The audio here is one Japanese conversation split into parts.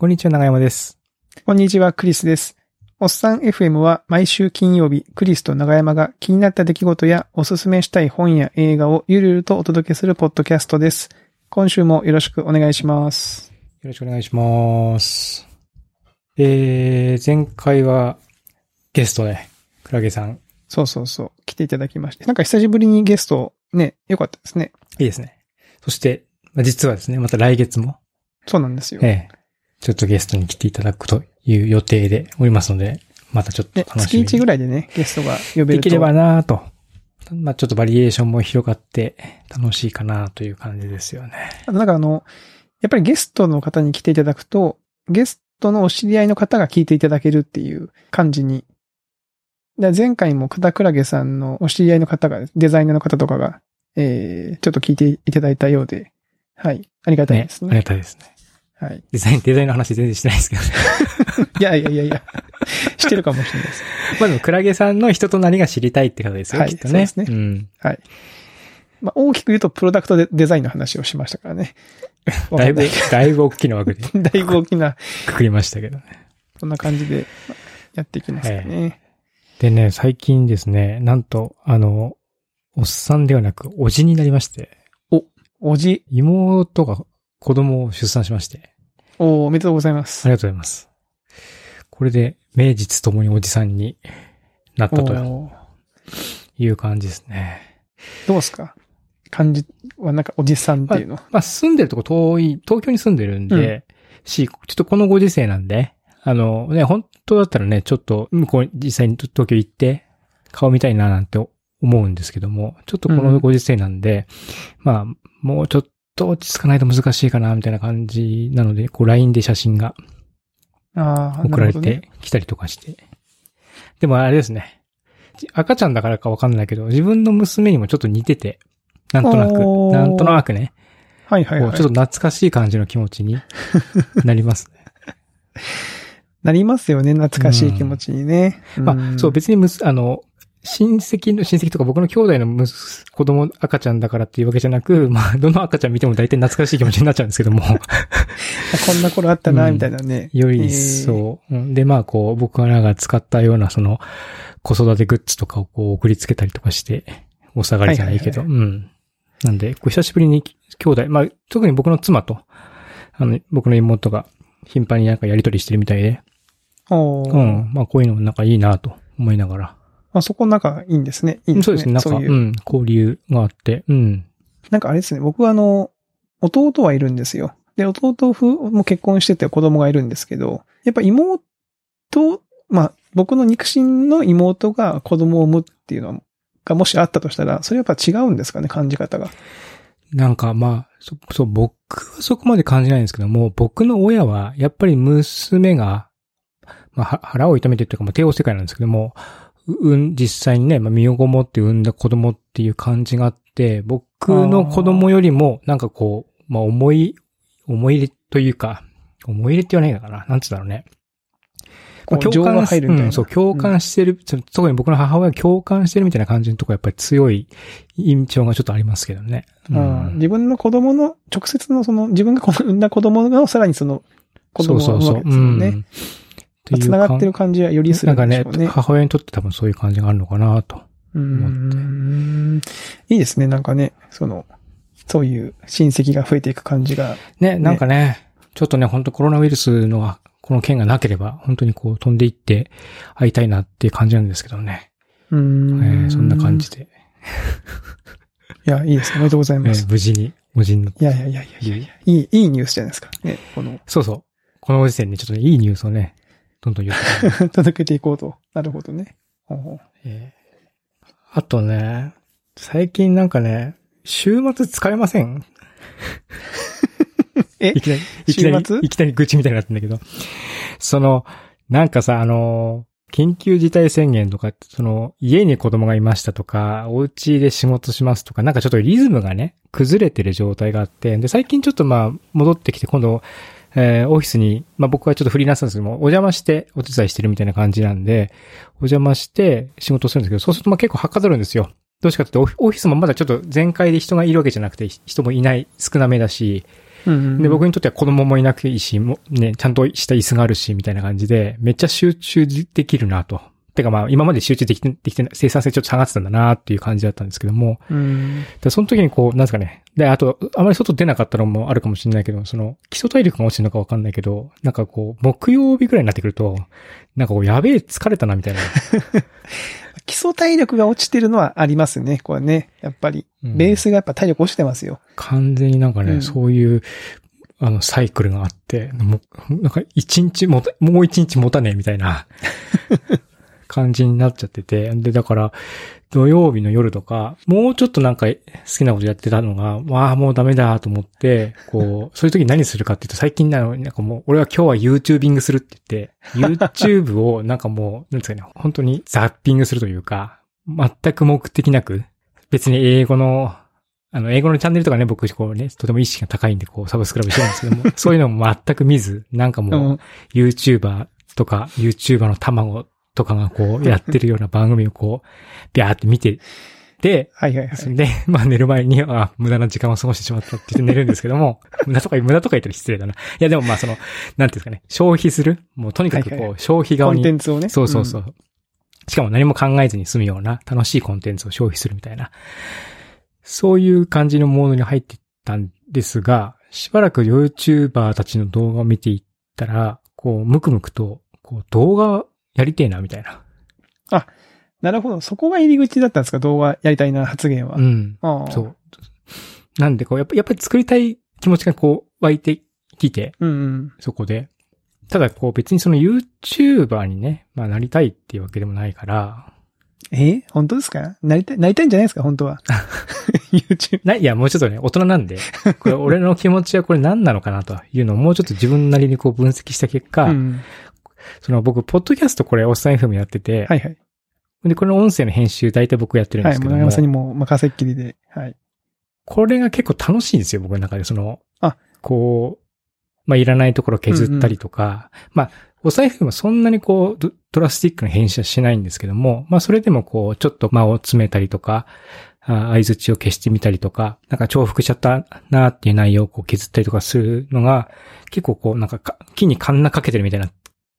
こんにちは、長山です。こんにちは、クリスです。おっさん FM は毎週金曜日、クリスと長山が気になった出来事やおすすめしたい本や映画をゆるゆるとお届けするポッドキャストです。今週もよろしくお願いします。よろしくお願いします。えー、前回はゲストで、クラゲさん。そうそうそう、来ていただきまして。なんか久しぶりにゲスト、ね、よかったですね。いいですね。そして、まあ実はですね、また来月も、そうなんですよ。ええちょっとゲストに来ていただくという予定でおりますので、またちょっとね、楽しみ月1ぐらいでね、ゲストが呼べると。できればなぁと。まあちょっとバリエーションも広がって楽しいかなという感じですよね。あとなんかあの、やっぱりゲストの方に来ていただくと、ゲストのお知り合いの方が聞いていただけるっていう感じに。で前回も片倉げさんのお知り合いの方が、デザイナーの方とかが、えー、ちょっと聞いていただいたようで、はい。ありがたいねですね。ありがたいですね。はい。デザイン、デザインの話全然してないですけどね。いやいやいやいや、してるかもしれないです。まあでも、クラゲさんの人となりが知りたいって方ですよ、はいきっとね。そうですねん。はい。まあ、大きく言うと、プロダクトデデザインの話をしましたからね。だいぶ、だいぶ大きな枠でだいぶ大きな、くくりましたけどね。こんな感じでまあやっていきますかね。でね、最近ですね、なんと、あの、おっさんではなく、おじになりまして、おじ、妹が子供を出産しまして、おおめでとうございます。ありがとうございます。これで、名実ともにおじさんになったという感じですね。どうですか？感じはなんかおじさんっていうの？まあ、住んでるとこ遠い、東京に住んでるんで、し、ちょっとこのご時世なんで、あのね、本当だったらね、ちょっと向こうに実際に東京行って、顔見たいななんて思うんですけども、ちょっとこのご時世なんで、まあ、もうちょっと落ち着かないと難しいかな、みたいな感じなので、こう LINE で写真が送られてきたりとかして。でもあれですね。赤ちゃんだからかわかんないけど、自分の娘にもちょっと似てて、なんとなく、なんとなくね、はいはいはい。ちょっと懐かしい感じの気持ちに なりますね。なりますよね、懐かしい気持ちにね。まあ、そう、別別にむす、あの、親戚の、親戚とか僕の兄弟の子供、赤ちゃんだからっていうわけじゃなく、まあ、どの赤ちゃん見ても大体懐かしい気持ちになっちゃうんですけども、こんな頃あったな、うんみたいなね。より一層、うん。で、まあ、こう、僕らが使ったような、その、子育てグッズとかをこう送りつけたりとかして、お下がりじゃないけど、はいうん。なんで、こう久しぶりに兄弟、まあ、特に僕の妻と、あの、僕の妹が頻繁になんかやりとりしてるみたいで、うん。まあ、こういうのもなんかいいなと思いながら。あそこなんかいいんですね。いいですね。そうですね。なんか、そういうう。ん、交流があって、うん。なんかあれですね、僕はあの、弟はいるんですよ。で、弟夫も結婚してて子供がいるんですけど、やっぱ妹、まあ、僕の肉親の妹が子供を産むっていうのは、がもしあったとしたら、それやっぱ違うんですかね、感じ方が。なんかまあ、そ、そう、僕はそこまで感じないんですけども、僕の親は、やっぱり娘が、まあ、は腹を痛めてっていうか、まあ、帝王世界なんですけども、ううん、実際にね、まあ、身をごもって産んだ子供っていう感じがあって、僕の子供よりも、なんかこう、まあ、思い、思い入れというか、思い入れって言わないのかな？なんつうんだろうね。こう情が入るみたいな。うん、そう、共感してる、その特に僕の母親が共感してるみたいな感じのとこやっぱり強い印象がちょっとありますけどね。ううんん自分の子供の、直接のその、自分が産んだ子供のさらにその、子供を産むわけですよね。うんっていう繋がってる感じはよりするなんんかねでしょうね。母親にとって多分そういう感じがあるのかなと。うーん。いいですね、なんかね、その、そういう親戚が増えていく感じが。ね、なんかね、ちょっとね、本当コロナウイルスのこの件がなければ、本当にこう飛んでいって会いたいなっていう感じなんですけどね。うーえん。ーそんな感じで、いや、いいですね。おめでとうございえます。ー無事に、無事になっていやいやいやいやいやいやいい、いいニュースじゃないですか。ね、この、そうそう。このご時世にちょっとね、いいニュースをね、どんどん言って 届けていこうと。なるほどね。えー。あとね、最近なんかね、週末疲れません？え？いきなり、いきなり？週末、いきなり愚痴みたいになってんだけど。その、なんかさ、あの、緊急事態宣言とか、その、家に子供がいましたとか、お家で仕事しますとか、なんかちょっとリズムがね、崩れてる状態があって、で、最近ちょっとまあ、戻ってきて、今度、えーオフィスに、まあ僕はちょっとフリーランスなんですけども、お邪魔してお手伝いしてるみたいな感じなんで、お邪魔して仕事をするんですけど、そうするとまあ結構はかどるんですよ。どうしかというと、オフィスもまだちょっと全開で人がいるわけじゃなくて、人もいない、少なめだし、うんうんで、僕にとっては子供もいなくていいし、もうね、ちゃんとした椅子があるし、みたいな感じで、めっちゃ集中できるなと。てかまあ、今まで集中できて、できてない、生産性ちょっと下がってたんだなっていう感じだったんですけども、うん。でその時にこう、なんですかね。で、あと、あまり外出なかったのもあるかもしれないけど、その、基礎体力が落ちるのかわかんないけど、なんかこう、木曜日ぐらいになってくると、なんかこう、やべえ、疲れたな、みたいな。基礎体力が落ちてるのはありますね、これね。やっぱり。うんベースがやっぱ体力落ちてますよ。完全になんかね、うんそういう、あの、サイクルがあって、もう、なんか一日もた、もう一日持たねえみたいな 感じになっちゃってて、で、だから、土曜日の夜とか、もうちょっとなんか好きなことやってたのが、わあ、もうダメだと思って、こう、そういう時何するかっていうと、最近なの、なんかもう、俺は今日は YouTubing するって言って、YouTube をなんかもう、なんですかね、本当にザッピングするというか、全く目的なく、別に英語の、あの、英語のチャンネルとかね、僕、こうね、とても意識が高いんで、こう、サブスクライブしてるんですけども、そういうのも全く見ず、なんかうもう、ん。YouTuber とか、YouTuber の卵とかがこう、やってるような番組をこう、ビャーって見て、で、はいはいはい。で、まあ寝る前に、あ、無駄な時間を過ごしてしまったって言って寝るんですけども、無駄とか、無駄とか言ったら失礼だな。いやでもまあその、なんていうんですかね、消費する？もうとにかくはいはこう、消費コン側にテンツをね。そうそうそう。しかも何も考えずに済むような楽しいコンテンツを消費するみたいな。そういう感じのモードに入ってたんですが、しばらく YouTuber たちの動画を見ていったら、こう、むくむくと、こう、動画やりてえな、みたいな。なるほど。そこが入り口だったんですか動画やりたいな発言は。うん。ああそう。なんで、こう、やっぱやっぱり作りたい気持ちがこう、湧いてきて、うんうん。そこで。ただ、こう、別にその YouTuber にね、まあ、なりたいっていうわけでもないから、え？本当ですか？なりたい、なりたいんじゃないですか本当は。YouTube。ない、いや、もうちょっとね、大人なんで、これ、俺の気持ちはこれ何なのかなというのをもうちょっと自分なりにこう分析した結果、うん。その僕、ポッドキャストこれ、おっさん FM やってて、はいはい。で、これの音声の編集大体僕やってるんはい。ですけども、もう長山さんにも任せっきりで。はい。これが結構楽しいんですよ、僕の中で。その、あこう、まあ、いらないところ削ったりとか、まあ、お財布もそんなにこうド、ドラスティックな編集はしないんですけども、まあ、それでもこう、ちょっと間を詰めたりとか、あ相づちを消してみたりとか、なんか重複しちゃったなっていう内容をこう削ったりとかするのが、結構こう、なんかか木にカンナかけてるみたいな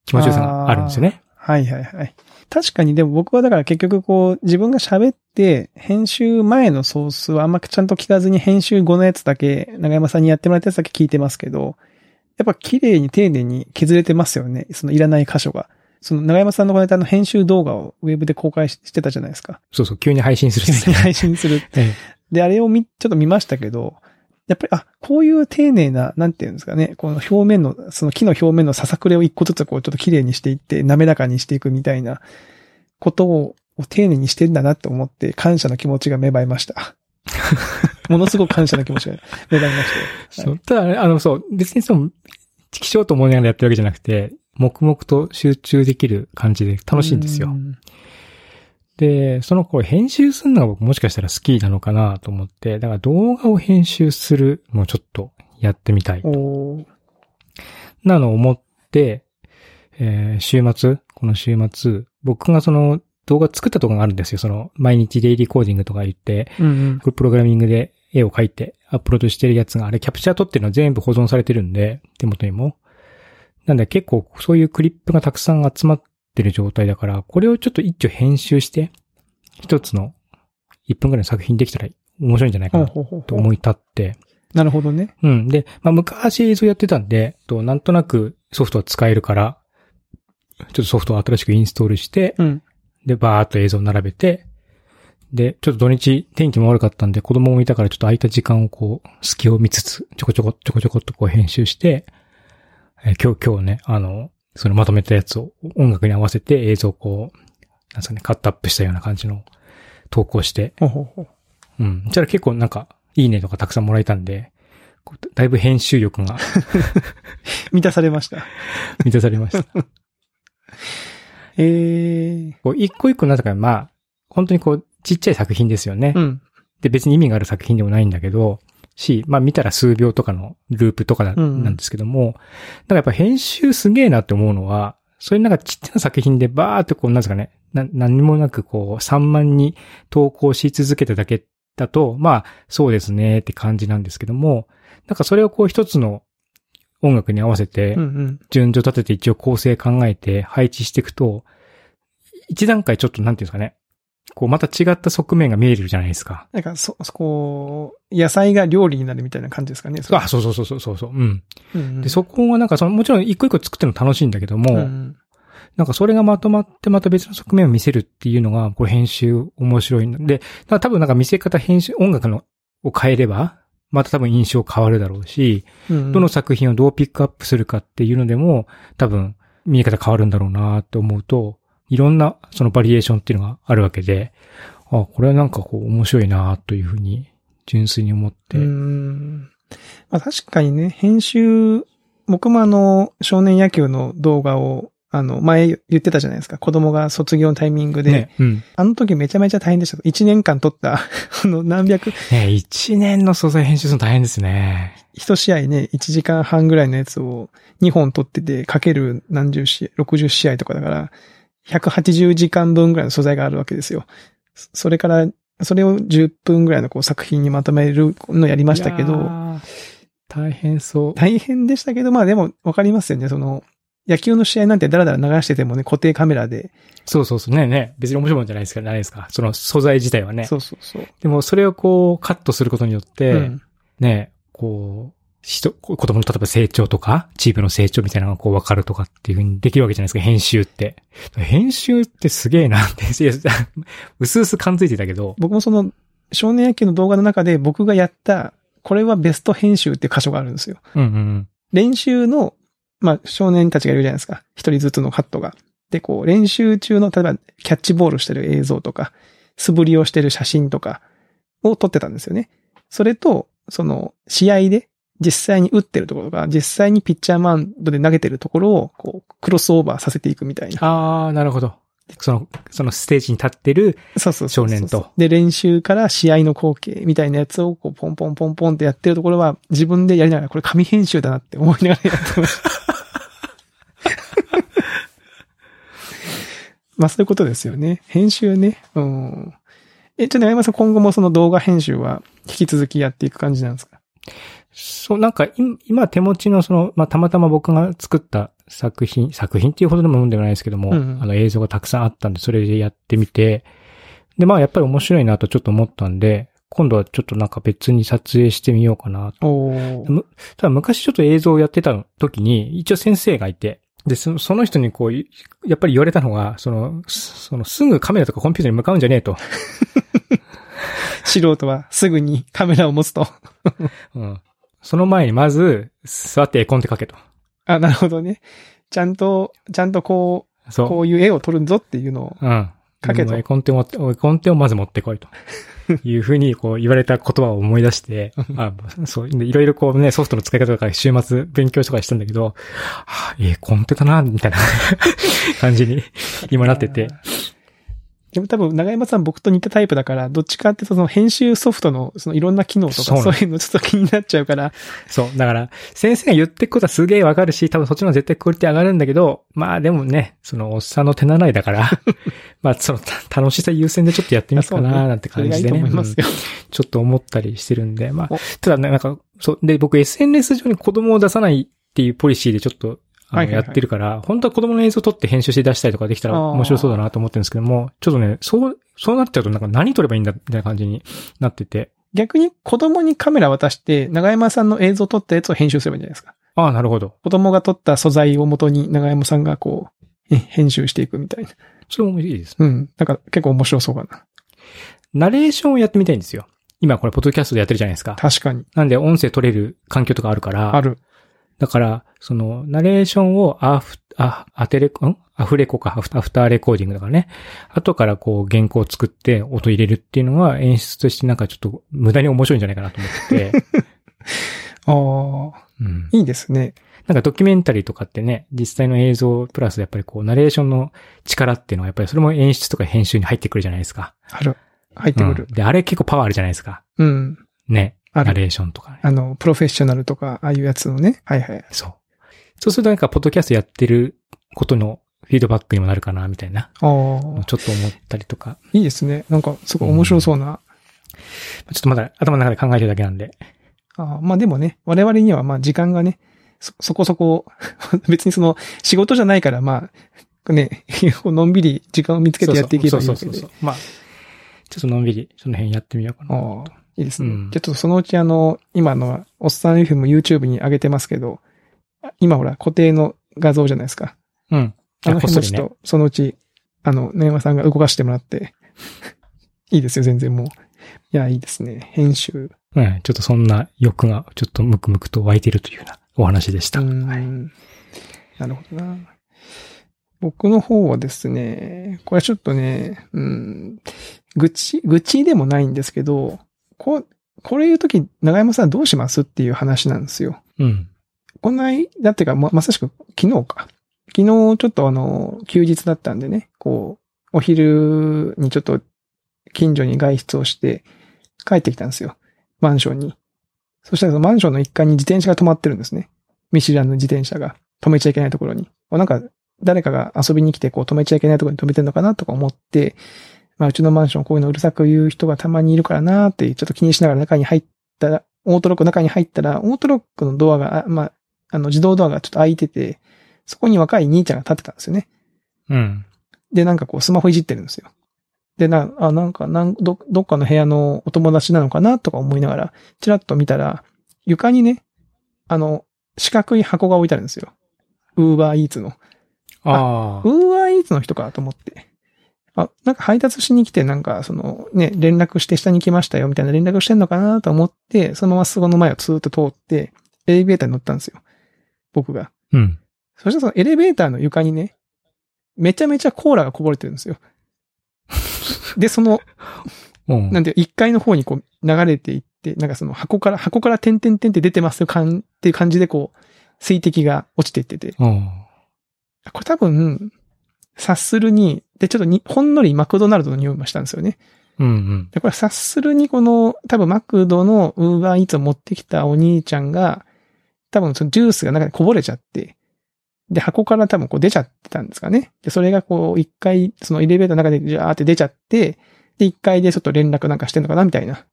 気持ちよさがあるんですよね。はいはいはい。確かにでも僕はだから結局こう自分が喋って編集前のソースはあんまちゃんと聞かずに編集後のやつだけ長山さんにやってもらったやつだけ聞いてますけど、やっぱ綺麗に丁寧に削れてますよね。そのいらない箇所が。その長山さんのこの間の編集動画をウェブで公開してたじゃないですか。そうそう、急に配信するんですね。配信する。えで、あれをみ、ちょっと見ましたけど、やっぱり、あ、こういう丁寧な、なんていうんですかね、この表面の、その木の表面のささくれを一個ずつこうちょっと綺麗にしていって、滑らかにしていくみたいなことをを丁寧にしてんだなって思って、感謝の気持ちが芽生えました。ものすごく感謝の気持ちが芽生えましたよ。そう。ただね、あの、そう、別にその、気象と思いながらやってるわけじゃなくて、黙々と集中できる感じで楽しいんですよう。んで、そのこれ編集するのが僕もしかしたら好きなのかなと思って、だから動画を編集するのをちょっとやってみたい。おーなのを思って、えー週末、この週末、僕がその動画作ったところがあるんですよ。その毎日デイリーコーディングとか言って、うんうん。これプログラミングで絵を描いてアップロードしてるやつが、あれキャプチャー撮ってるの全部保存されてるんで、手元にも。なんで結構そういうクリップがたくさん集まってる状態だから、これをちょっと一挙編集して、一つの1分くらいの作品できたら面白いんじゃないかなと思い立って、なるほどね。うん。で、まあ昔映像やってたんで、となんとなくソフトは使えるから、ちょっとソフトを新しくインストールして、うん。で、バーっと映像を並べて、で、ちょっと土日天気も悪かったんで子供もいたからちょっと空いた時間をこう、隙を見つつ、ちょこちょこちょこちょこっとこう編集して、えー今日、今日ね、あの、そのまとめたやつを音楽に合わせて映像をこう、なんですかね、カットアップしたような感じの投稿して、ほうほうほう。うん。そしたら結構なんか、いいねとかたくさんもらえたんで、だいぶ編集力が 満たされました。満たされました。ええこう一個一個なんだかまあ、本当にこう、ちっちゃい作品ですよね。うん。で、別に意味がある作品でもないんだけど、し、まあ見たら数秒とかのループとかなうんですけども、だからやっぱ編集すげえなって思うのは、そういうなんかちっちゃな作品でバーってこう、なんですかね、な、何もなくこう、散漫に投稿し続けただけだだと、まあ、そうですねって感じなんですけども、なんかそれをこう一つの音楽に合わせてうん、うん。順序立てて一応構成考えて配置していくと、一段階ちょっとなんていうんですかね、こうまた違った側面が見えるじゃないですか。なんか、そ、そこう、野菜が料理になるみたいな感じですかね。れあ、そうそうそうそうそうそう。うん。うんうんで、そこはなんかその、もちろん一個一個作ってるの楽しいんだけども、うんなんかそれがまとまってまた別の側面を見せるっていうのが、これ編集面白いので、だ多分なんか見せ方編集、音楽のを変えれば、また多分印象変わるだろうし、うんどの作品をどうピックアップするかっていうのでも、多分見え方変わるんだろうなって思うと、いろんなそのバリエーションっていうのがあるわけで、あ、これはなんかこう面白いなというふうに純粋に思って。うん。まあ確かにね、編集、僕もあの、少年野球の動画を、あの、前言ってたじゃないですか。子供が卒業のタイミングで。ね、うん。あの時めちゃめちゃ大変でした。1年間撮った、あの、何百、ね、一年の素材編集するの大変ですね。一試合ね、1時間半ぐらいのやつを2本撮ってて、かける何十試合、60試合とかだから、180時間分ぐらいの素材があるわけですよ。そそれから、それを10分ぐらいのこう作品にまとめるのやりましたけど、大変そう。大変でしたけど、まあでもわかりますよね。その、野球の試合なんてダラダラ流しててもね、固定カメラで。そうそうそう。ねね。別に面白いもんじゃないですか、ないですか。その素材自体はね。そうそうそう。でもそれをこうカットすることによって、うんね、こう、人、子供の例えば成長とか、チームの成長みたいなのがこう分かるとかっていう風にできるわけじゃないですか、編集って。編集ってすげえなって、うすうす感づいてたけど、僕もその、少年野球の動画の中で僕がやった、これはベスト編集っていう箇所があるんですよ。うんうんうん。練習の、まあ、少年たちがいるじゃないですか。一人ずつのカットが。で、こう、練習中の、例えば、キャッチボールしてる映像とか、素振りをしてる写真とかを撮ってたんですよね。それと、その、試合で、実際に打ってるところとか、実際にピッチャーマウンドで投げてるところを、こう、クロスオーバーさせていくみたいな。あー、なるほど。その、そのステージに立ってる、そうそうそうそう少年と。で、練習から試合の光景みたいなやつを、こう、ポンポンポンポンってやってるところは、自分でやりながら、これ紙編集だなって思いながらやってました。まあ、そういうことですよね。編集ね。うん。え、ちょっと山さん、今後もその動画編集は引き続きやっていく感じなんですか？そう、なんか、い今手持ちのその、まあ、たまたま僕が作った作品、作品っていうほどのものではないですけども、うんうんあの映像がたくさんあったんで、それでやってみて、で、まあ、やっぱり面白いなとちょっと思ったんで、今度はちょっとなんか別に撮影してみようかなと。ただ昔ちょっと映像をやってた時に、一応先生がいて、で、そのその人にこう、やっぱり言われたのが、その、すそのすぐカメラとかコンピューターに向かうんじゃねえと。素人はすぐにカメラを持つと。うん。その前にまず、座って絵コンテ書けと。あ、なるほどね。ちゃんと、ちゃんとこう、そう。こういう絵を撮るぞっていうのを。うん。かけと絵コンテ持って、絵コンテをまず持ってこいと。いうふうにこう言われた言葉を思い出して、あそう、でいろいろこうね、ソフトの使い方とか週末勉強とかしたんだけど、はあ、絵コンテだな、みたいな 感じに今なってて。でも多分、長山さん僕と似たタイプだから、どっちかってその編集ソフトのそのいろんな機能とかそういうのちょっと気になっちゃうから、そう。だから、先生が言ってくことはすげえわかるし、多分そっちの絶対クオリティ上がるんだけど、まあでもね、そのおっさんの手習いだから、まあそのた楽しさ優先でちょっとやってみようかな、なんて感じでね。思いますよ。ちょっと思ったりしてるんで、まあお、ただね、なんか、そう、で、僕 SNS 上に子供を出さないっていうポリシーでちょっと、あの、はいやってるから、本当は子供の映像撮って編集して出したりとかできたら面白そうだなと思ってるんですけども、ちょっとね、そう、そうなっちゃうとなんか何撮ればいいんだ、みたいな感じになってて、逆に子供にカメラ渡して、長山さんの映像撮ったやつを編集すればいいんじゃないですか。ああ、なるほど。子供が撮った素材を元に長山さんがこう、え編集していくみたいな。それもいいです。うん。なんか結構面白そうかな。ナレーションをやってみたいんですよ。今これ、ポッドキャストでやってるじゃないですか。確かに。なんで、音声取れる環境とかあるから、ある。だから、その、ナレーションをアフ、あ、アテレコ、ん？アフレコか、アフアフターレコーディングだからね。後からこう、原稿を作って音入れるっていうのが演出としてなんかちょっと無駄に面白いんじゃないかなと思ってて。ああ、うん。いいですね。なんかドキュメンタリーとかってね、実際の映像プラスやっぱりこう、ナレーションの力っていうのはやっぱりそれも演出とか編集に入ってくるじゃないですか。ある。入ってくるうん。で、あれ結構パワーあるじゃないですか。うん。ね。ある。ナレーションとかね。あの、プロフェッショナルとか、ああいうやつのね。はいはい。そう。そうするとなんか、ポッドキャストやってることのフィードバックにもなるかな、みたいな。ああ、ちょっと思ったりとか。いいですね。なんか、すごい面白そうな。ちょっとまだ頭の中で考えてるだけなんで。あまあでもね、我々にはまあ時間がね、そ、そこそこ、別にその仕事じゃないからまあ、ね、のんびり時間を見つけてやっていけばいいわけで。そうそうそうそう。まあ、ちょっとのんびり、その辺やってみようかな。ああ、いいですね。うんちょっとそのうちあの、今のは、おっさん F も YouTube に上げてますけど、あ今ほら固定の画像じゃないですか。うん。あの辺もちょっと、そのうち、あの、ね山さんが動かしてもらって、いいですよ、全然もう。いや、いいですね。編集。うん。ちょっとそんな欲がちょっとムクムクと湧いてるというようなお話でした。うーんはい。なるほどな。僕の方はですね、これはちょっとね、うん、愚痴、愚痴でもないんですけど、こ、これ言うとき、長山さんどうしますっていう話なんですよ。うん。この間ってか、ま、まさしく昨日か。昨日ちょっとあの、休日だったんでね、こう、お昼にちょっと近所に外出をして帰ってきたんですよ。マンションに。そしたらそのマンションの1階に自転車が止まってるんですね。見知らぬ自転車が止めちゃいけないところに。おなんか、誰かが遊びに来てこう止めちゃいけないところに止めてるのかなとか思って、まあうちのマンションこういうのうるさく言う人がたまにいるからなーってちょっと気にしながら中に入ったら、オートロックの中に入ったら、オートロックのドアが、あまあ、あの自動ドアがちょっと開いてて、そこに若い兄ちゃんが立ってたんですよね。うん。で、なんかこうスマホいじってるんですよ。で、な、あ、なんか、なん、ど、どっかの部屋のお友達なのかなとか思いながら、ちらっと見たら、床にね、あの、四角い箱が置いてあるんですよ。ウーバーイーツの。ああ。ウーバーイーツの人かと思って。あ、なんか配達しに来て、なんか、その、ね、連絡して下に来ましたよ、みたいな連絡してんのかなと思って、そのままそこの前をツーッと通って、エレベーターに乗ったんですよ。僕が。うん。そしたらそのエレベーターの床にね、めちゃめちゃコーラがこぼれてるんですよ。で、その、うん。なんて、1階の方にこう流れていって、なんかその箱から、箱から点々点って出てますよ、かんっていう感じでこう、水滴が落ちていってて。うん。これ多分、察するに、で、ちょっとに、ほんのりマクドナルドの匂いもしたんですよね。うんうん。で、これ察するにこの、多分マクドのウーバーイーツを持ってきたお兄ちゃんが、多分そのジュースが中でこぼれちゃって、で、箱から多分こう出ちゃってたんですかね。で、それがこう、一回、そのエレベーターの中でジャーって出ちゃって、で、一回でちょっと連絡なんかしてんのかなみたいな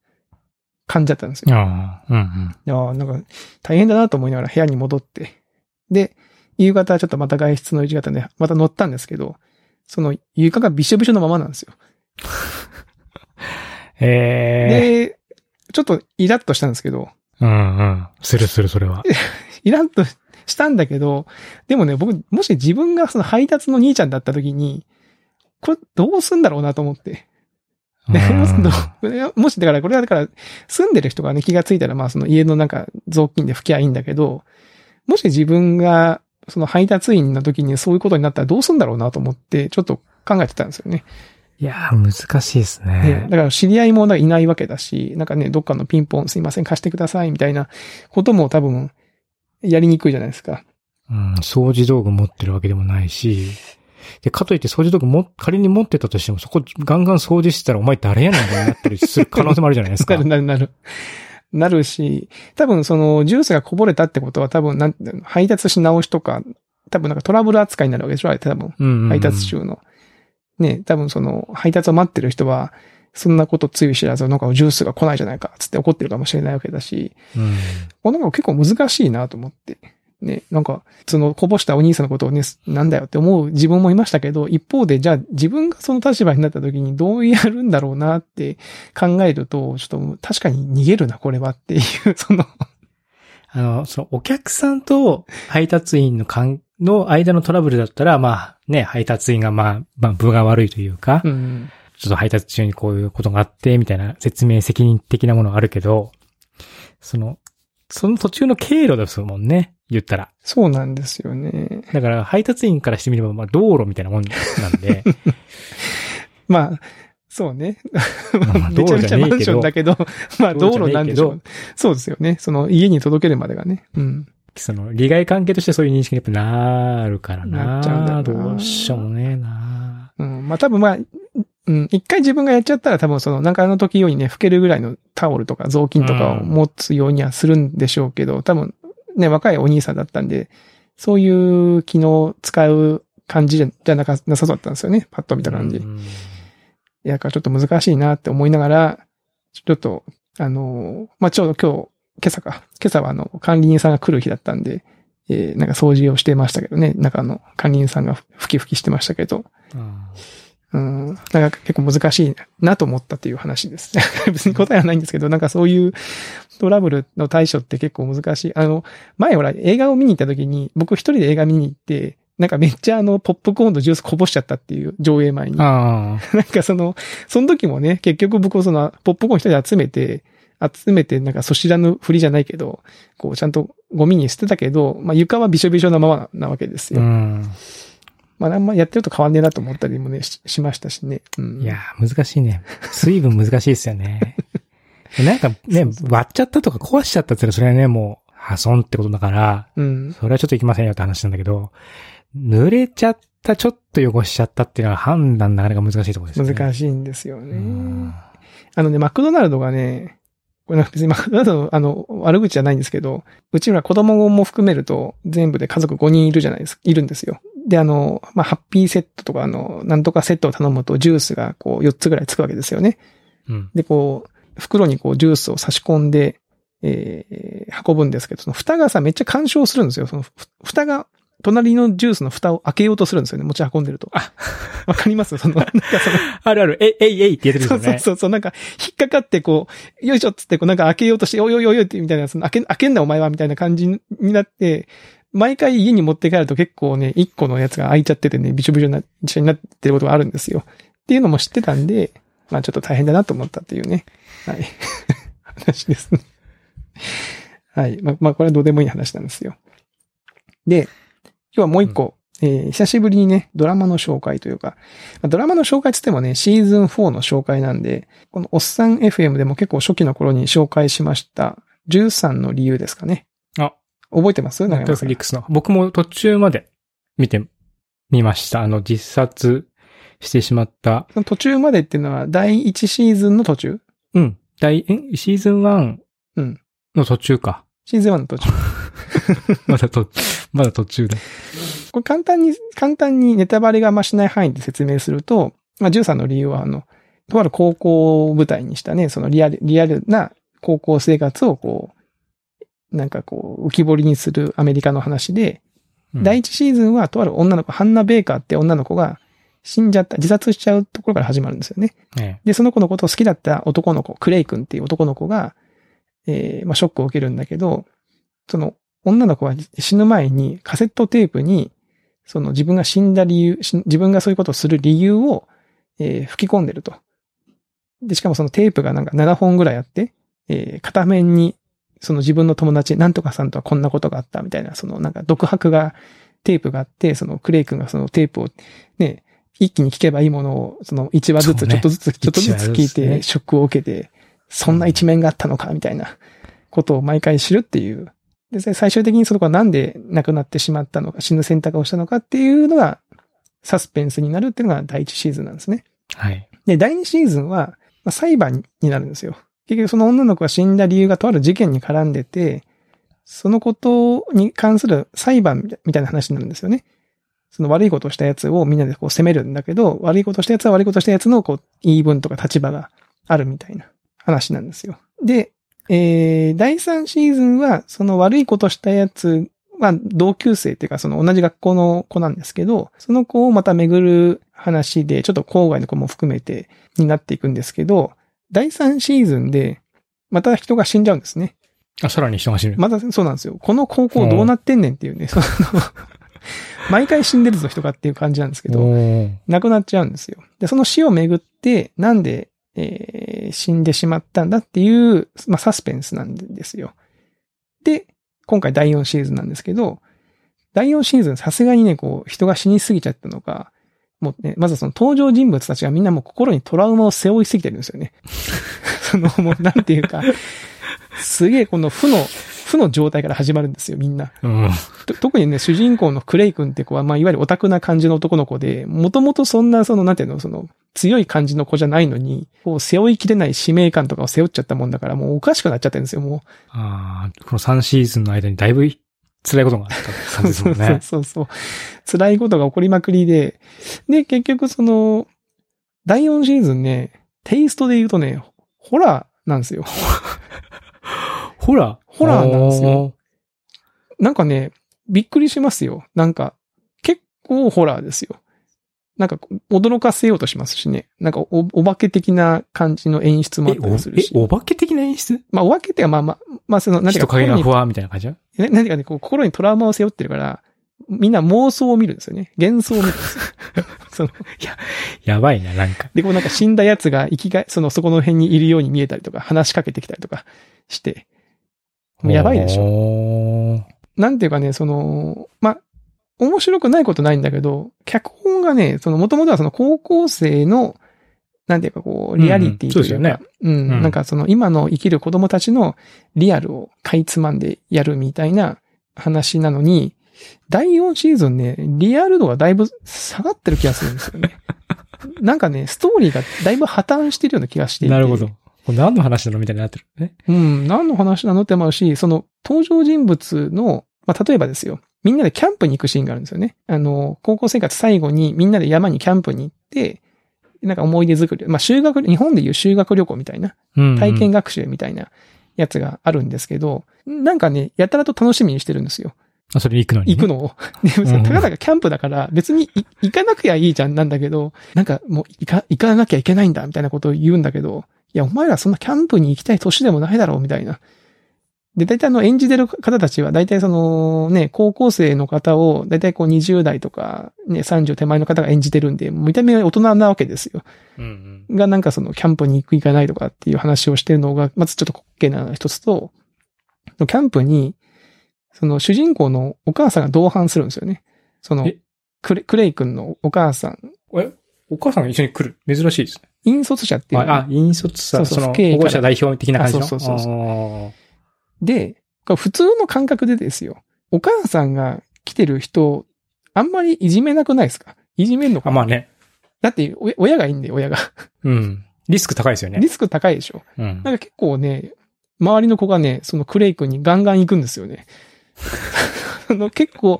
感じだったんですよ。ああ。うんうん。いやーなんか、大変だなと思いながら部屋に戻って。で、夕方ちょっとまた外出の1型で、また乗ったんですけど、その床がびしょびしょのままなんですよ。ええで、ちょっとイラッとしたんですけど、うんうん。するする、それは。イラッとしたんだけど、でもね、僕、もし自分がその配達の兄ちゃんだった時に、これどうすんだろうなと思って。ねうんどう もし、だからこれはだから、住んでる人がね、気がついたら、まあその家のなんか雑巾で拭きゃいいんだけど、もし自分がその配達員の時にそういうことになったらどうすんだろうなと思って、ちょっと考えてたんですよね。いやー、難しいですねね。だから知り合いもいないわけだし、なんかね、どっかのピンポンすいません、貸してください、みたいなことも多分、やりにくいじゃないですか。うん、掃除道具持ってるわけでもないし、で、かといって掃除道具も、仮に持ってたとしても、そこガンガン掃除してたら、お前誰やねんってなったりする可能性もあるじゃないですか。なるなるなる。なるし、多分そのジュースがこぼれたってことは多分なん配達し直しとか、多分なんかトラブル扱いになるわけでしょあれ多分。うんうんうん配達中の。ね、多分その配達を待ってる人は、そんなことつゆ知らず、なんかジュースが来ないじゃないか、つって怒ってるかもしれないわけだし、うん。これなんか結構難しいなと思って。ね、なんか、そのこぼしたお兄さんのことをね、なんだよって思う自分もいましたけど、一方で、じゃあ自分がその立場になった時にどうやるんだろうなって考えると、ちょっと確かに逃げるな、これはっていう、その、あの、そのお客さんと配達員の間の間のトラブルだったら、まあね、配達員がまあ、まあ、部が悪いというか、うん、ちょっと配達中にこういうことがあって、みたいな説明責任的なものがあるけど、その、その途中の経路ですもんね、言ったら。そうなんですよね。だから配達員からしてみれば、まあ道路みたいなもんなんで、まあ、そうね。まあ めちゃめちゃマンションだけど、まあ道路なんでしょう。そうですよね。その家に届けるまでがね。うん。その利害関係としてそういう認識にやっぱなるからな。なっちゃうんだどうしようもねえな。うん。まあ多分まあ、うん。一回自分がやっちゃったら多分その、なんかあの時ようにね、拭けるぐらいのタオルとか雑巾とかを持つようにはするんでしょうけど、多分ね、若いお兄さんだったんで、そういう機能使う感じじゃなかなさそうだったんですよね。パッと見た感じ。いうんや、だからちょっと難しいなって思いながら、ちょっと、あの、まあ、ちょうど今日、今朝か。今朝はあの、管理人さんが来る日だったんで、えー、なんか掃除をしてましたけどね。中の管理人さんがふきふきしてましたけど。うん。なんか結構難しいなと思ったっていう話ですね。別に答えはないんですけど、なんかそういうトラブルの対処って結構難しい。あの、前ほら映画を見に行った時に、僕一人で映画見に行って、なんかめっちゃあの、ポップコーンとジュースこぼしちゃったっていう上映前に。なんかその、その時もね、結局僕その、ポップコーン一人で集めて、集めてなんかそしらぬふりじゃないけど、こうちゃんとゴミに捨てたけど、まあ床はびしょびしょなままなわけですよ。うん。まああんまやってると変わんねえなと思ったりもね、ししましたしね。うん。いやー、難しいね。水分難しいですよね。なんかね、割っちゃったとか壊しちゃったってそれはね、もう破損ってことだから、うん。それはちょっといきませんよって話なんだけど、濡れちゃった、ちょっと汚しちゃったっていうのは判断なかなか難しいところですよね。難いしいんですよね。うん。あのね、マクドナルドがね、これなんか別にマクドナルドの あの、悪口じゃないんですけど、うちら子供も含めると全部で家族5人いるじゃないですか、いるんですよ。で、あの、まあ、ハッピーセットとかあの、なんとかセットを頼むとジュースがこう4つぐらいつくわけですよね。うん。で、こう、袋にこうジュースを差し込んで、えー運ぶんですけど、その蓋がさ、めっちゃ干渉するんですよ。そのふ蓋が、隣のジュースの蓋を開けようとするんですよね。持ち運んでると。あ、わかります？その、なんかその、あるある、え、えいえいって言ってるんですよね。そうそうそう、なんか、引っかかってこう、よいしょっつってこうなんか開けようとして、おいおいおいおいってみたいな、その開け、開けんなお前はみたいな感じになって、毎回家に持って帰ると結構ね、一個のやつが開いちゃっててね、びしょびしょな、一緒になってることがあるんですよ。っていうのも知ってたんで、まあちょっと大変だなと思ったっていうね。はい。話ですね。はい。まあ、まあこれはどうでもいい話なんですよ。で、今日はもう一個、えー久しぶりにね、ドラマの紹介というか、まあドラマの紹介つってもね、シーズン4の紹介なんで、このおっさん FM でも結構初期の頃に紹介しました、13の理由ですかね。あ、覚えてます？ネットフリックスの。僕も途中まで見てみました。あの、実殺してしまった。その途中までっていうのは第1シーズンの途中？うん。第、え？シーズン1うんの途中か。シーズン1の途中。まだと、まだ途中だ。これ簡単に、簡単にネタバレがましない範囲で説明すると、まあ、13の理由は、あの、とある高校を舞台にしたね、そのリアル、リアルな高校生活をこう、なんかこう、浮き彫りにするアメリカの話で、うん第1シーズンはとある女の子、ハンナ・ベーカーって女の子が死んじゃった、自殺しちゃうところから始まるんですよね。えで、その子のことを好きだった男の子、クレイ君っていう男の子が、えーまあ、ショックを受けるんだけど、その女の子は死ぬ前にカセットテープに、その自分が死んだ理由、し自分がそういうことをする理由を、えー吹き込んでると。で、しかもそのテープがなんか7本ぐらいあって、えー片面に、その自分の友達、なんとかさんとはこんなことがあったみたいな、そのなんか独白が、テープがあって、そのクレイ君がそのテープをね、一気に聞けばいいものを、その1話ずつ、ちょっとずつ、ちょっとずつ聞いて、ねショックを受けて、そんな一面があったのか、みたいなことを毎回知るっていう。で、最終的にその子はなんで亡くなってしまったのか、死ぬ選択をしたのかっていうのが、サスペンスになるっていうのが第一シーズンなんですね。はい。で、第二シーズンは、まあ、裁判になるんですよ。結局その女の子が死んだ理由がとある事件に絡んでて、そのことに関する裁判みたいな話になるんですよね。その悪いことをしたやつをみんなでこう責めるんだけど、悪いことしたやつは悪いことしたやつのこう言い分とか立場があるみたいな話なんですよ。で、えー、第3シーズンはその悪いことしたやつは同級生っていうかその同じ学校の子なんですけど、その子をまた巡る話で、ちょっと郊外の子も含めてになっていくんですけど、第3シーズンでまた人が死んじゃうんですね。あ、さらに人が死ぬ。またそうなんですよ。この高校どうなってんねんっていうね、その、毎回死んでるぞ人がっていう感じなんですけど、亡くなっちゃうんですよ。で、その死をめぐって、なんで、えー死んでしまったんだっていう、まあ、サスペンスなんですよ。で、今回第4シーズンなんですけど、第4シーズンさすがにね、こう、人が死にすぎちゃったのか、もうね、まずその登場人物たちがみんなもう心にトラウマを背負いすぎてるんですよね。その、もうなんていうか、すげえこの負の、負の状態から始まるんですよ、みんな。うん。と特にね、主人公のクレイ君って子は、まあ、いわゆるオタクな感じの男の子で、もともとそんな、その、なんていうの、その、強い感じの子じゃないのに、こう、背負いきれない使命感とかを背負っちゃったもんだから、もうおかしくなっちゃってるんですよ、もああ、この3シーズンの間にだいぶ辛いことがあった。感じですもんね。そうそうそう。辛いことが起こりまくりで、で、結局その、第4シーズンね、テイストで言うとね、ホラーなんですよ。ホラー？ホラーなんですよ。なんかね、びっくりしますよ。なんか、結構ホラーですよ。なんか、驚かせようとしますしね。なんかお、お化け的な感じの演出もあったりするし。え、お化け的な演出？まあ、お化けっていうか、まあまあ、まあ、その、なんていうか、人影がふわーみたいな感じ？ね、なんていうかね、こう心にトラウマを背負ってるから、みんな妄想を見るんですよね。幻想を見るんですよ。その、やばいな、なんか。で、こうなんか死んだ奴が生きがい、その、そこの辺にいるように見えたりとか、話しかけてきたりとかして、もうやばいでしょ。ょ。なんていうかね、その、まあ、面白くないことないんだけど、脚本がね、その、もともとはその高校生の、なんていうかこう、リアリティというか、うんそうですよねうん、うんなんかその、今の生きる子供たちのリアルをかいつまんでやるみたいな話なのに、第4シーズンね、リアル度がだいぶ下がってる気がするんですよね。なんかね、ストーリーがだいぶ破綻してるような気がしていて。なるほど。これ何の話なのみたいになってるね。うん、何の話なのって思うし、その登場人物の、まあ、例えばですよ。みんなでキャンプに行くシーンがあるんですよね。あの、高校生活最後にみんなで山にキャンプに行って、なんか思い出作り、まあ、修学、日本でいう修学旅行みたいな、うん、体験学習みたいなやつがあるんですけど、なんかね、やたらと楽しみにしてるんですよ。あ、それ行くのに、行くのを。で、たかだかキャンプだから、別にい行かなきゃいいじゃんなんだけど、なんかもう行か、行かなきゃいけないんだみたいなことを言うんだけど、いや、お前らそんなキャンプに行きたい年でもないだろうみたいな。で、大体あの演じてる方たちは、大体そのね、高校生の方を、大体こう20代とか、ね、30手前の方が演じてるんで、見た目は大人なわけですよ。うんうん。がなんかそのキャンプに行く行かないとかっていう話をしてるのが、まずちょっと滑稽な一つと、キャンプに、その主人公のお母さんが同伴するんですよね。そのえ、クレクレイ君のお母さん、え、お母さんが一緒に来る？珍しいですね。引率者っていうのあ、あ引率さ、そうそうその、保護者代表的な感じの？あそうそうそうそうあで、普通の感覚でですよ。お母さんが来てる人、あんまりいじめなくないですか？いじめんのか？なまあね。だって、お親がいいんで、親が。うん。リスク高いですよねリ。スク高いでしょうん。なんか結構ね、周りの子がね、そのクレイ君にガンガン行くんですよね。あの結構、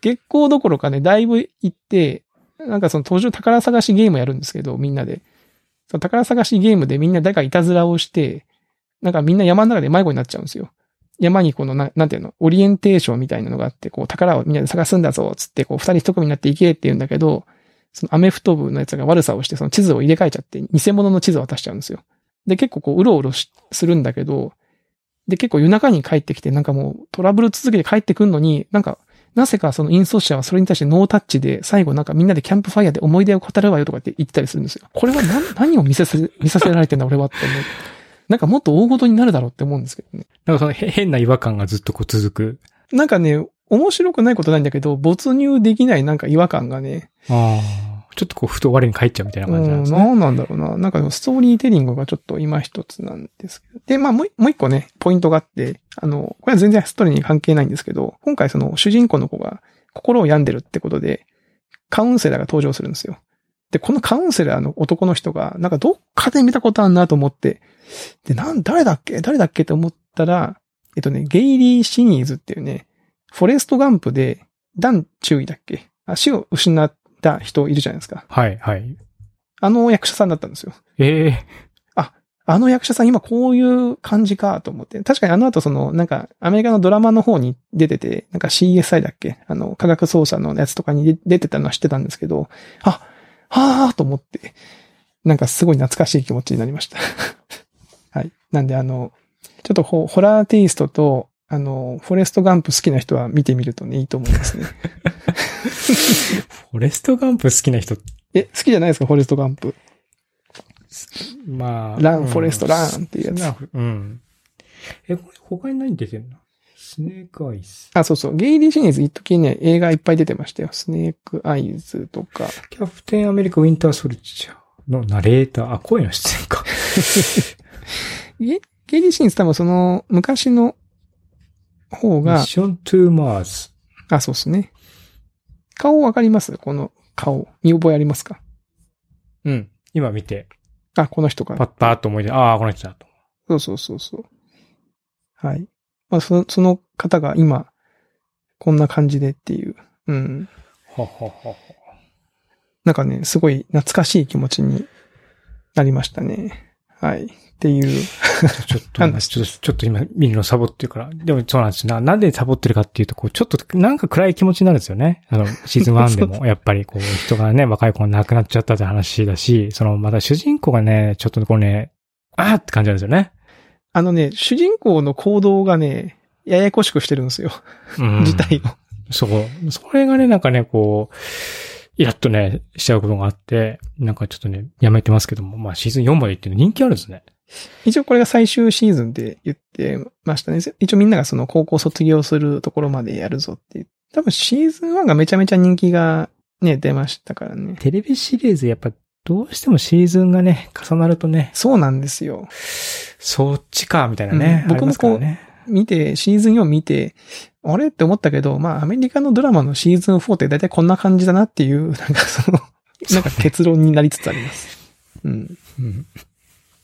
結構どころかね、だいぶ行って、なんかその途中宝探しゲームやるんですけど、みんなで。その宝探しゲームでみんな誰かいたずらをして、なんかみんな山の中で迷子になっちゃうんですよ。山にこのな、なんていうの、オリエンテーションみたいなのがあって、こう宝をみんなで探すんだぞ、つって、こう二人一組になって行けって言うんだけど、そのアメフト部のやつが悪さをして、その地図を入れ替えちゃって、偽物の地図を渡しちゃうんですよ。で、結構こう、うろうろするんだけど、で、結構夜中に帰ってきて、なんかもうトラブル続けて帰ってくんのに、なんか、なぜかその引率者はそれに対してノータッチで、最後なんかみんなでキャンプファイヤーで思い出を語るわよとかって言ってたりするんですよ。これは何、何を見させ、見させられてんだ俺はって思う。なんかもっと大事になるだろうって思うんですけどね。なんかそのへ変な違和感がずっとこう続く。なんかね、面白くないことないんだけど、没入できないなんか違和感がね、ああ。ちょっとこう、ふと我に返っちゃうみたいなう感じなんん、ですね。なんなんだろうな。なんかストーリーテリングがちょっと今一つなんですけど。で、まあもうもう一個ね、ポイントがあって、あの、これは全然ストーリーに関係ないんですけど、今回その主人公の子が心を病んでるってことで、カウンセラーが登場するんですよ。で、このカウンセラーの男の人が、なんかどっかで見たことあるなと思って、で、なん、誰だっけ？誰だっけって思ったら、えっとね、ゲイリー・シニーズっていうね、フォレスト・ガンプで、ダン・チュイだっけ？足を失った人いるじゃないですか。はい、はい。あの役者さんだったんですよ。ええあの役者さん今こういう感じかと思って。確かにあの後その、なんかアメリカのドラマの方に出てて、なんか CSI だっけ？あの、科学捜査のやつとかに出出てたのは知ってたんですけど、あ、はぁーと思って、なんかすごい懐かしい気持ちになりました。はい。なんであの、ちょっとホホラーテイストと、あの、フォレストガンプ好きな人は見てみるとね、いいと思いますね。フォレストガンプ好きな人、え、好きじゃないですか、フォレストガンプ。まあ。 Run、うん Forrest run っていうやつ。うん。え、これ他に何出てんの？スネークアイス。あ、そうそう。ゲイリーシリーズ一時ね、映画いっぱい出てましたよ。スネークアイズとか。キャプテンアメリカウィンターソルジャーのナレーター。あ、声の出演か。ゲゲイリーシリーズ多分その、昔の方ミッが、ショントゥーマーズ。あ、そうですね。顔わかります？この顔。見覚えありますか？うん。今見て、あ、この人か。パッパーっと思い出、ああ、この人だと。そうそうそうそう。はい。まあ、そその方が今、こんな感じでっていう。うん。はははは。なんかね、すごい懐かしい気持ちになりましたね。はい。っていう。ちょっと、なんだちょっと、ちょっと今見るのサボってるから。でもそうなんですよな。なんでサボってるかっていうと、こう、ちょっとなんか暗い気持ちになるんですよね。あの、シーズン1でも、やっぱりこう、人がね、若い子が亡くなっちゃったって話だし、その、また主人公がね、ちょっとこうね、あーって感じなんですよね。あのね、主人公の行動がね、ややこしくしてるんですよ。うん。自体を。そう。それがね、なんかね、こう、イラッとね、しちゃうことがあって、なんかちょっとね、やめてますけども、まあシーズン4まで行って人気あるんですね。一応これが最終シーズンで言ってましたね。一応みんながその高校卒業するところまでやるぞって。多分シーズン1がめちゃめちゃ人気がね、出ましたからね。テレビシリーズ、やっぱ、どうしてもシーズンがね、重なるとね、そうなんですよ。そっちか、みたいなね。うん僕もこうね。見て、シーズン4見て、あれって思ったけど、まあアメリカのドラマのシーズン4って大体こんな感じだなっていう、なんかその、なんか結論になりつつあります。うん。うん。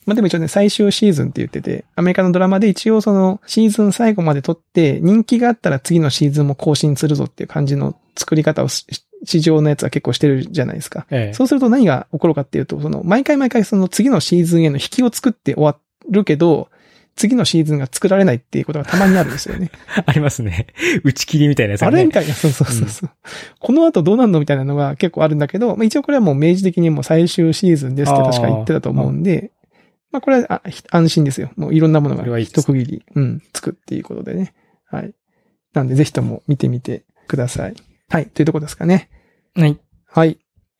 まあでも一応ね、最終シーズンって言ってて、アメリカのドラマで一応そのシーズン最後まで撮って、人気があったら次のシーズンも更新するぞっていう感じの作り方をし市場のやつは結構してるじゃないですか。ええ。そうすると何が起こるかっていうと、その、毎回毎回その次のシーズンへの引きを作って終わるけど、次のシーズンが作られないっていうことがたまにあるんですよね。ありますね。打ち切りみたいなやつがね。あれみたいな、そうそうそうそう、この後どうなんのみたいなのが結構あるんだけど、まあ、一応これはもう明示的にもう最終シーズンですって確か言ってたと思うんで、まあこれは安心ですよ。もういろんなものが一区切り、うん、つくっていうことでね。はい。なんでぜひとも見てみてください。はい。というところですかね。はい。はい。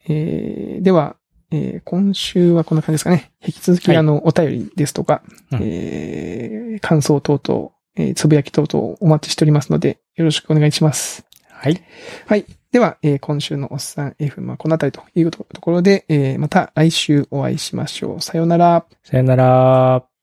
えー、では、えー、今週はこんな感じですかね。引き続き、はいあの、お便りですとか、うんえー、感想等々、えー、つぶやき等々お待ちしておりますので、よろしくお願いします。はい。はい。では、えー今週のおっさん F、まあ、このあたりというところで、えーまた来週お会いしましょう。さようなら。さよなら。